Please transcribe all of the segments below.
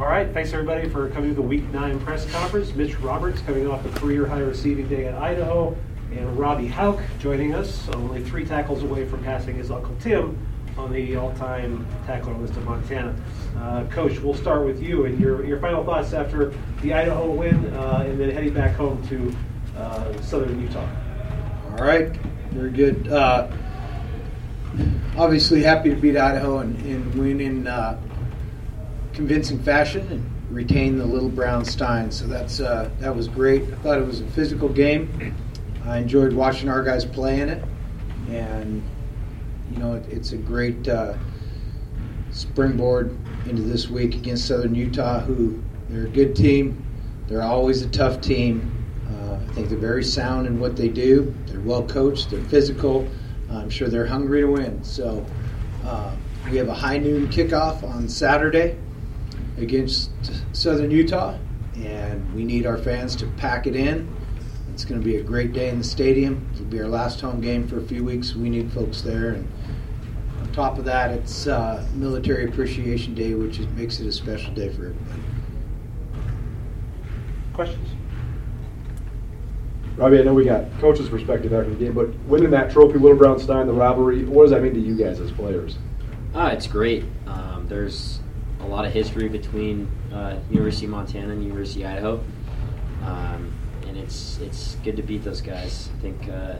All right, thanks everybody for coming to the Week 9 press conference. Mitch Roberts coming off a career high receiving day at Idaho, and Robbie Hauck joining us, only three tackles away from passing his Uncle Tim on the all-time tackler list of Montana. Uh, Coach, we'll start with you and your, your final thoughts after the Idaho win uh, and then heading back home to uh, southern Utah. All right, very good. Uh, obviously happy to beat Idaho and, and win in uh, convincing fashion and retain the Little Brown Stein. So that's uh, that was great. I thought it was a physical game. I enjoyed watching our guys play in it, and you know it, it's a great uh, springboard into this week against Southern Utah, who they're a good team. They're always a tough team. Uh, I think they're very sound in what they do. They're well coached. They're physical. I'm sure they're hungry to win. So uh, we have a high noon kickoff on Saturday against Southern Utah, and we need our fans to pack it in. It's going to be a great day in the stadium. It'll be our last home game for a few weeks. We need folks there, and on top of that, it's uh, Military Appreciation Day, which is, makes it a special day for everybody. Questions? Robbie, I know we got coach's perspective after the game, but winning that trophy, Little Brown Stein, the rivalry, what does that mean to you guys as players? Ah, it's great. Um, there's a lot of history between uh, University of Montana and University of Idaho, um, and it's it's good to beat those guys. I think uh,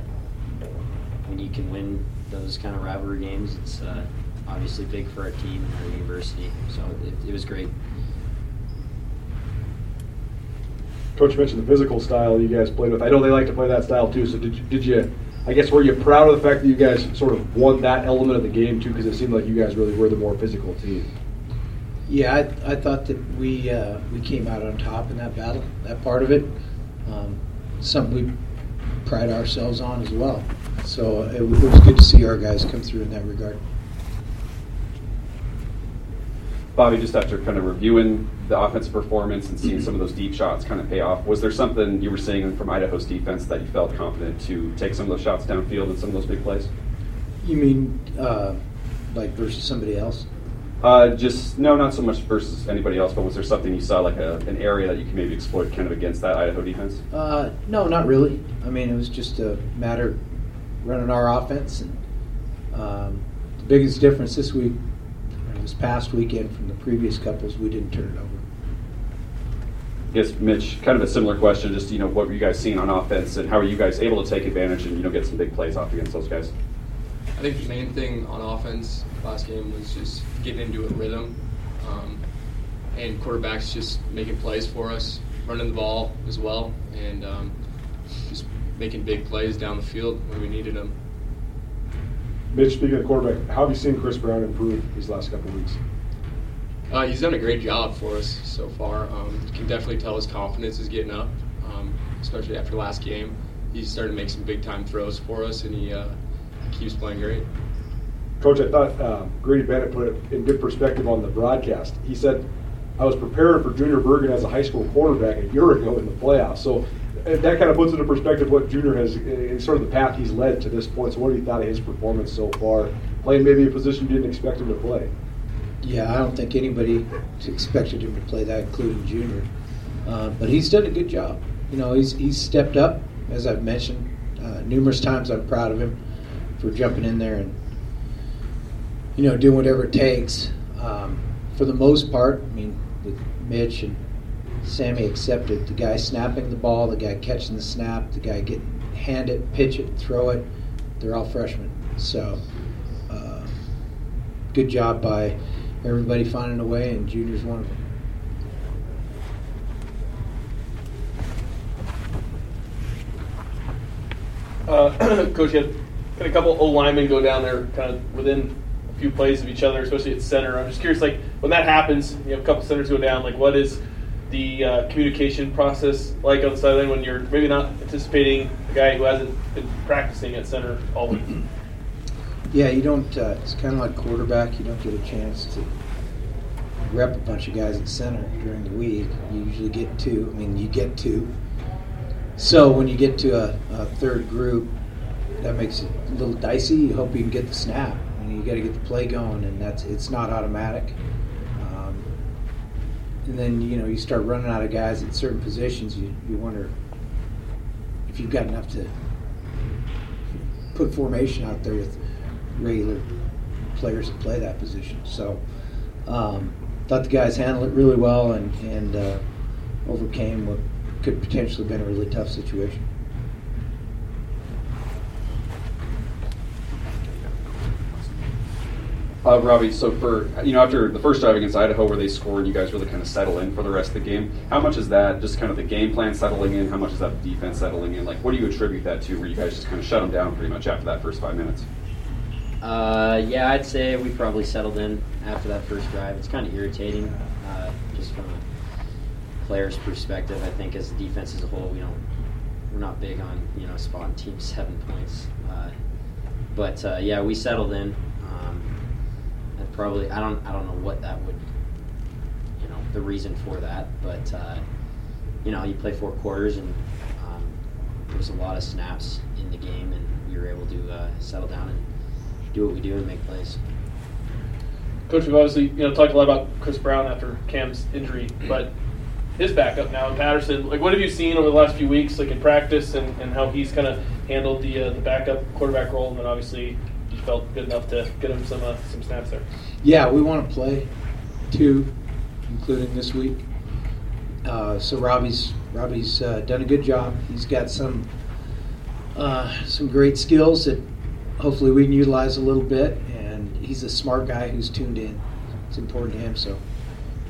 when you can win those kind of rivalry games, it's uh, obviously big for our team and our university. So it, it was great. Coach mentioned the physical style you guys played with. I know they like to play that style too. So did you, did you? I guess were you proud of the fact that you guys sort of won that element of the game too? Because it seemed like you guys really were the more physical team. Yeah, I, I thought that we uh, we came out on top in that battle, that part of it. Um, something we pride ourselves on as well. So it, it was good to see our guys come through in that regard. Bobby, just after kind of reviewing the offensive performance and seeing some of those deep shots kind of pay off, was there something you were seeing from Idaho's defense that you felt confident to take some of those shots downfield and some of those big plays? You mean uh, like versus somebody else? Uh, just no, not so much versus anybody else, but was there something you saw like a, an area that you could maybe exploit kind of against that Idaho defense? Uh, no, not really. I mean, it was just a matter of running our offense, and um, the biggest difference this week, or this past weekend from the previous couples, we didn't turn it over. I guess Mitch, kind of a similar question. Just you know, what were you guys seeing on offense, and how are you guys able to take advantage and you know get some big plays off against those guys? I think the main thing on offense last game was just getting into a rhythm, um, and quarterbacks just making plays for us, running the ball as well, and um, just making big plays down the field when we needed them. Mitch, speaking of quarterback, how have you seen Kris Brown improve these last couple of weeks? Uh, he's done a great job for us so far. Um, you can definitely tell his confidence is getting up, um, especially after last game. He's starting to make some big time throws for us, and he uh, keeps playing great. Coach, I thought uh, Grady Bennett put it in good perspective on the broadcast. He said, I was preparing for Junior Bergen as a high school quarterback a year ago in the playoffs. So uh, that kind of puts into perspective what Junior has, uh, sort of the path he's led to this point. So what have you thought of his performance so far, playing maybe a position you didn't expect him to play? Yeah, I don't think anybody expected him to play that, including Junior. Uh, but he's done a good job. You know, he's he's stepped up, as I've mentioned uh, numerous times. I'm proud of him for jumping in there and you know doing whatever it takes. Um, for the most part, I mean, Mitch and Sammy accepted, the guy snapping the ball, the guy catching the snap, the guy getting hand it, pitch it, throw it. They're all freshmen, so uh, good job by everybody finding a way, and Junior's one of them. Uh, Coach, you had, a couple O linemen go down there kind of within few plays of each other, especially at center. I'm just curious, like when that happens, you have a couple centers go down. Like, what is the uh, communication process like on the sideline when you're maybe not anticipating a guy who hasn't been practicing at center all week? Yeah, you don't. Uh, it's kind of like quarterback. You don't get a chance to rep a bunch of guys at center during the week. You usually get two. I mean, you get two. So when you get to a, a third group, that makes it a little dicey. You hope you can get the snap. You got to get the play going, and that's it's not automatic. Um, and then you know you start running out of guys at certain positions. You, you wonder if you've got enough to put formation out there with regular players that play that position. So um, thought the guys handled it really well and, and uh, overcame what could potentially have been a really tough situation. Uh, Robbie, so for you know after the first drive against Idaho where they scored, you guys really kind of settle in for the rest of the game. How much is that just kind of the game plan settling in? How much is that defense settling in? Like, what do you attribute that to? Where you guys just kind of shut them down pretty much after that first five minutes? Uh, yeah, I'd say we probably settled in after that first drive. It's kind of irritating, uh, just from a player's perspective. I think as a defense as a whole, we don't, we're not big on you know spotting teams seven points. Uh, but uh, yeah, we settled in. And probably I don't I don't know what that would, you know, the reason for that. But uh, you know, you play four quarters and um, there was a lot of snaps in the game, and we were able to uh, settle down and do what we do and make plays. Coach, we've obviously you know talked a lot about Kris Brown after Cam's injury, but his backup now Patterson. Like, what have you seen over the last few weeks, like in practice, and, and how he's kind of handled the uh, the backup quarterback role? And then obviously felt good enough to get him some uh, some snaps there. Yeah, we want to play two, including this week. Uh, so Robbie's Robbie's uh, done a good job. He's got some uh, some great skills that hopefully we can utilize a little bit. And he's a smart guy who's tuned in. It's important to him. So,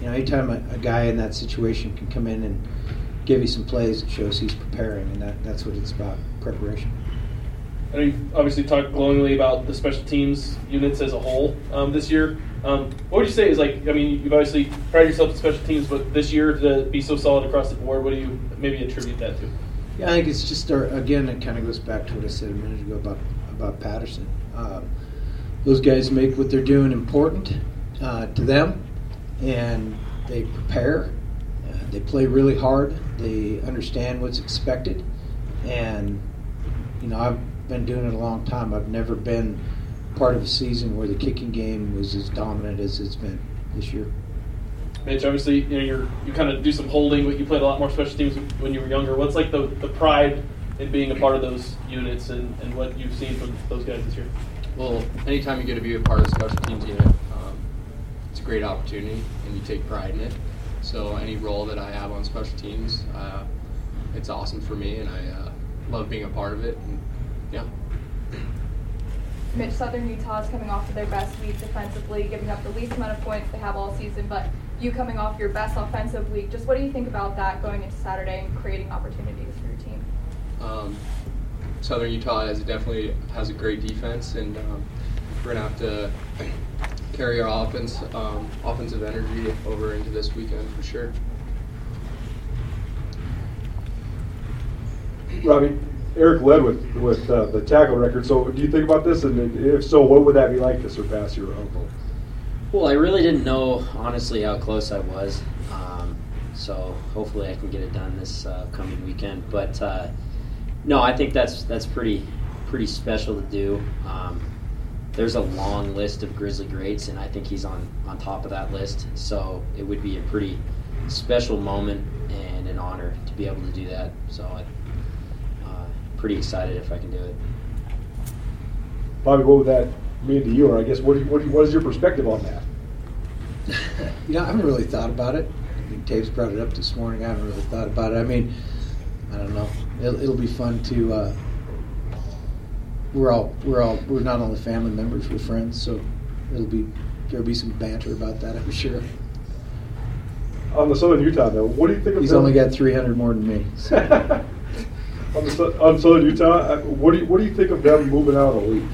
you know, anytime a, a guy in that situation can come in and give you some plays, it shows he's preparing, and that, that's what it's about preparation. Know you've obviously talked glowingly about the special teams units as a whole um, this year. Um, what would you say is like? I mean, you've obviously prided yourself in special teams, but this year to be so solid across the board, what do you maybe attribute that to? Yeah, I think it's just our, again. It kind of goes back to what I said a minute ago about about Patterson. Um, those guys make what they're doing important uh, to them, and they prepare. Uh, they play really hard. They understand what's expected, and you know I've been doing it a long time. I've never been part of a season where the kicking game was as dominant as it's been this year. Mitch, obviously, you know, you're, you kind of do some holding, but you played a lot more special teams when you were younger. What's like the, the pride in being a part of those units and, and what you've seen from those guys this year? Well, anytime you get to be a part of the special teams unit, um, it's a great opportunity, and you take pride in it. So any role that I have on special teams, uh, it's awesome for me, and I uh, love being a part of it. And, yeah. Mitch, Southern Utah is coming off of their best week defensively, giving up the least amount of points they have all season, but you coming off your best offensive week. Just what do you think about that going into Saturday and creating opportunities for your team? Um, Southern Utah has definitely has a great defense, and um, we're gonna have to carry our offense, um, offensive energy over into this weekend for sure. Robbie, Eric led with with uh, the tackle record. So, do you think about this? And if so, what would that be like to surpass your uncle? Well, I really didn't know honestly how close I was, um, so hopefully I can get it done this uh, coming weekend. But uh, no, I think that's that's pretty pretty special to do. Um, there's a long list of Grizzly greats, and I think he's on on top of that list. So it would be a pretty special moment and an honor to be able to do that. So uh, pretty excited if I can do it. Bobby, what would that mean to you? Or I guess what do you, what, do you, what is your perspective on that? you know, I haven't really thought about it. I mean, Taves brought it up this morning. I haven't really thought about it. I mean, I don't know. It'll, it'll be fun to. Uh, we're all we're all we're not only family members, we're friends. So it'll be there'll be some banter about that, I'm sure. On the Southern Utah, though, what do you think of He's them? only got 300 more than me. So. on, the, on Southern Utah, uh, what do you what do you think of them moving out of the league?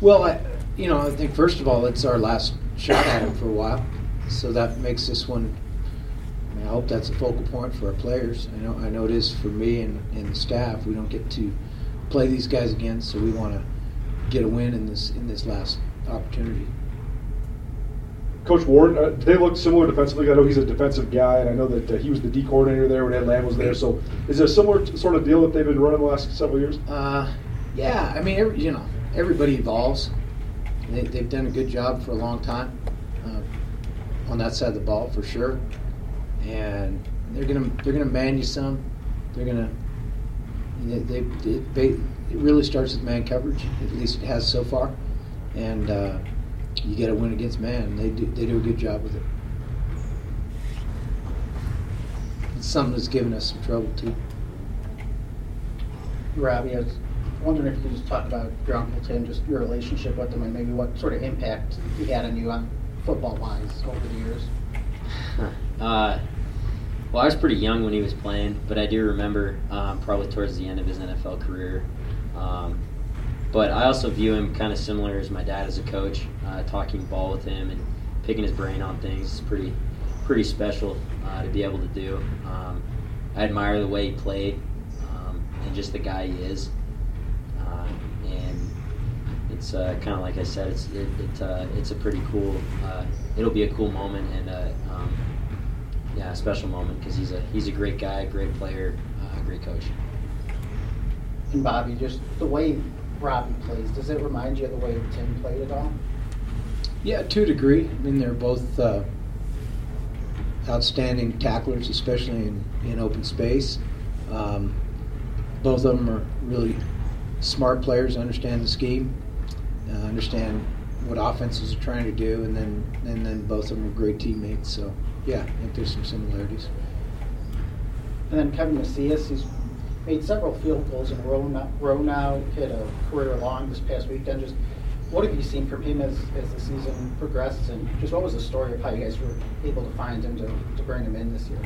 Well, I, you know, I think first of all, it's our last shot at them for a while, so that makes this one. I, mean, I hope that's a focal point for our players. I know, I know it is for me and, and the staff. We don't get to play these guys again, so we want to get a win in this in this last opportunity. Coach Warren, uh, they look similar defensively? I know he's a defensive guy, and I know that uh, he was the D coordinator there when Ed Lamb was there. So, is it a similar t- sort of deal that they've been running the last several years? Uh, yeah, I mean, every, you know, everybody evolves. They, they've done a good job for a long time uh, on that side of the ball, for sure. And they're gonna they're gonna man you some. They're gonna they, they, it, they, it really starts with man coverage. At least it has so far. And uh, you got to win against man. They do they do a good job with it. It's something that's given us some trouble too. Robbie, I was wondering if you could just talk about your Uncle Tim, just your relationship with him, and maybe what sort of impact he had on you on football wise over the years. Uh, well, I was pretty young when he was playing, but I do remember um, probably towards the end of his NFL career. But I also view him kind of similar as my dad as a coach. Uh, talking ball with him and picking his brain on things is pretty, pretty special uh, to be able to do. Um, I admire the way he played um, and just the guy he is. Uh, and it's uh, kind of like I said, it's it, it uh, it's a pretty cool. Uh, it'll be a cool moment and uh, um, yeah, a special moment because he's a he's a great guy, great player, great coach. And Bobby, just the way Robbie plays, does it remind you of the way Tim played at all? Yeah, to a degree. I mean, they're both uh, outstanding tacklers, especially in, in open space. Um, both of them are really smart players, understand the scheme, uh, understand what offenses are trying to do, and then and then both of them are great teammates. So yeah, I think there's some similarities. And then Kevin Macias, he's made several field goals in a row now, row now hit a career long this past weekend. Just what have you seen from him as, as the season progressed, and just what was the story of how you guys were able to find him to, to bring him in this year?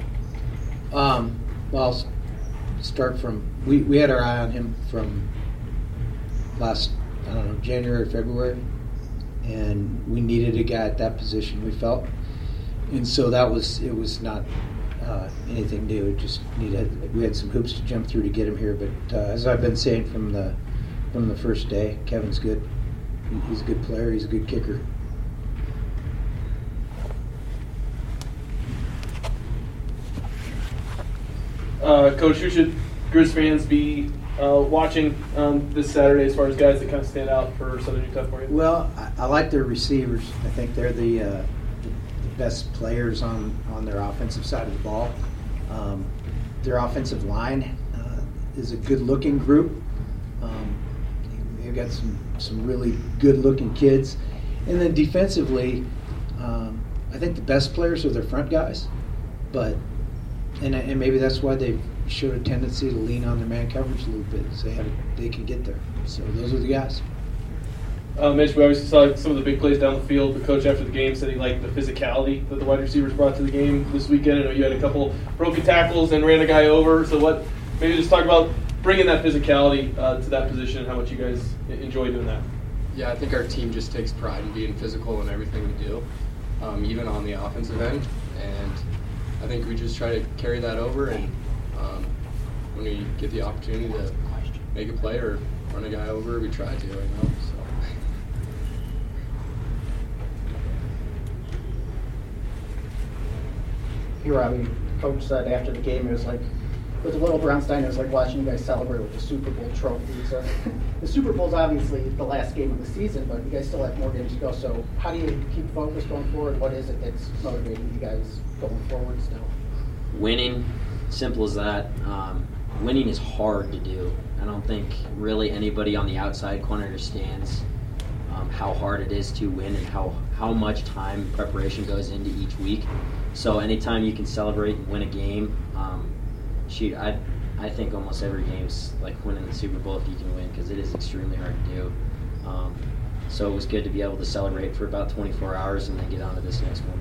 Um, well, I'll start from we, we had our eye on him from last I don't know January February, and we needed a guy at that position. We felt, and so that was it was not uh, anything new. It just needed we had some hoops to jump through to get him here. But uh, as I've been saying from the from the first day, Kevin's good. He's a good player. He's a good kicker. Uh, Coach, who should Grizz fans be uh, watching um, this Saturday as far as guys that kind of stand out for Southern Utah for you? Well, I, I like their receivers. I think they're the, uh, best players on, on their offensive side of the ball. Um, their offensive line uh, is a good looking group. Um, they've got some, some really good looking kids. And then defensively, um, I think the best players are their front guys. But, and, and maybe that's why they've showed a tendency to lean on their man coverage a little bit. So they, have, they can get there. So those are the guys. Uh, Mitch, we obviously saw some of the big plays down the field. The coach after the game said he liked the physicality that the wide receivers brought to the game this weekend. I know you had a couple broken tackles and ran a guy over. So what? Maybe just talk about bringing that physicality uh, to that position and how much you guys enjoy doing that. Yeah, I think our team just takes pride in being physical in everything we do, um, even on the offensive end. And I think we just try to carry that over. And um, when we get the opportunity to make a play or run a guy over, we try to. You know, so. Robbie, coach said after the game, it was like, with the little Brown Stein, it was like watching you guys celebrate with the Super Bowl trophy. So, the Super Bowl is obviously the last game of the season, but you guys still have more games to go. So, how do you keep focused going forward? What is it that's motivating you guys going forward still? winning, simple as that. Um, winning is hard to do. I don't think really anybody on the outside quite understands um, how hard it is to win and how, how much time preparation goes into each week. So anytime you can celebrate and win a game, um, shoot, I I think almost every game's like winning the Super Bowl if you can win because it is extremely hard to do. Um, so it was good to be able to celebrate for about 24 hours and then get on to this next one.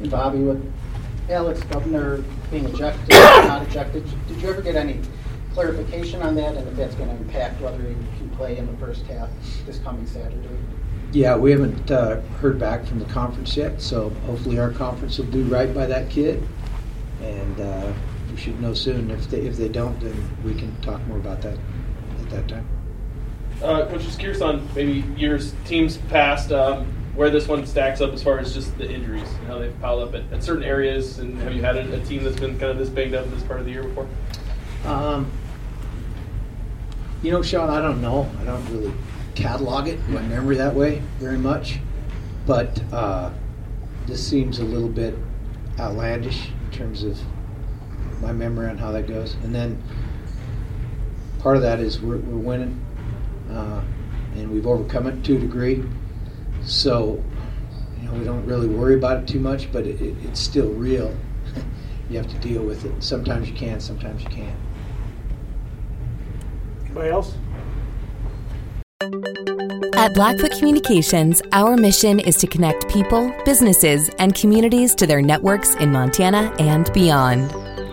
And Bobby, with Alex Gubner being ejected, not ejected, did you ever get any clarification on that and if that's going to impact whether he can play in the first half this coming Saturday? Yeah, we haven't uh, heard back from the conference yet, so hopefully our conference will do right by that kid, and uh, we should know soon. If they if they don't, then we can talk more about that at that time. Uh, Coach, just curious on maybe years, teams past, um, where this one stacks up as far as just the injuries and how they've piled up at, at certain areas. And have you had a, a, team that's been kind of this banged up this part of the year before? Um, you know, Sean, I don't know. I don't really catalog it my memory that way very much, but uh, this seems a little bit outlandish in terms of my memory on how that goes. And then part of that is we're, we're winning, uh, and we've overcome it to a degree. So, you know, we don't really worry about it too much, but it, it, it's still real. you have to deal with it. Sometimes you can, sometimes you can't. Anybody else? At Blackfoot Communications, our mission is to connect people, businesses, and communities to their networks in Montana and beyond.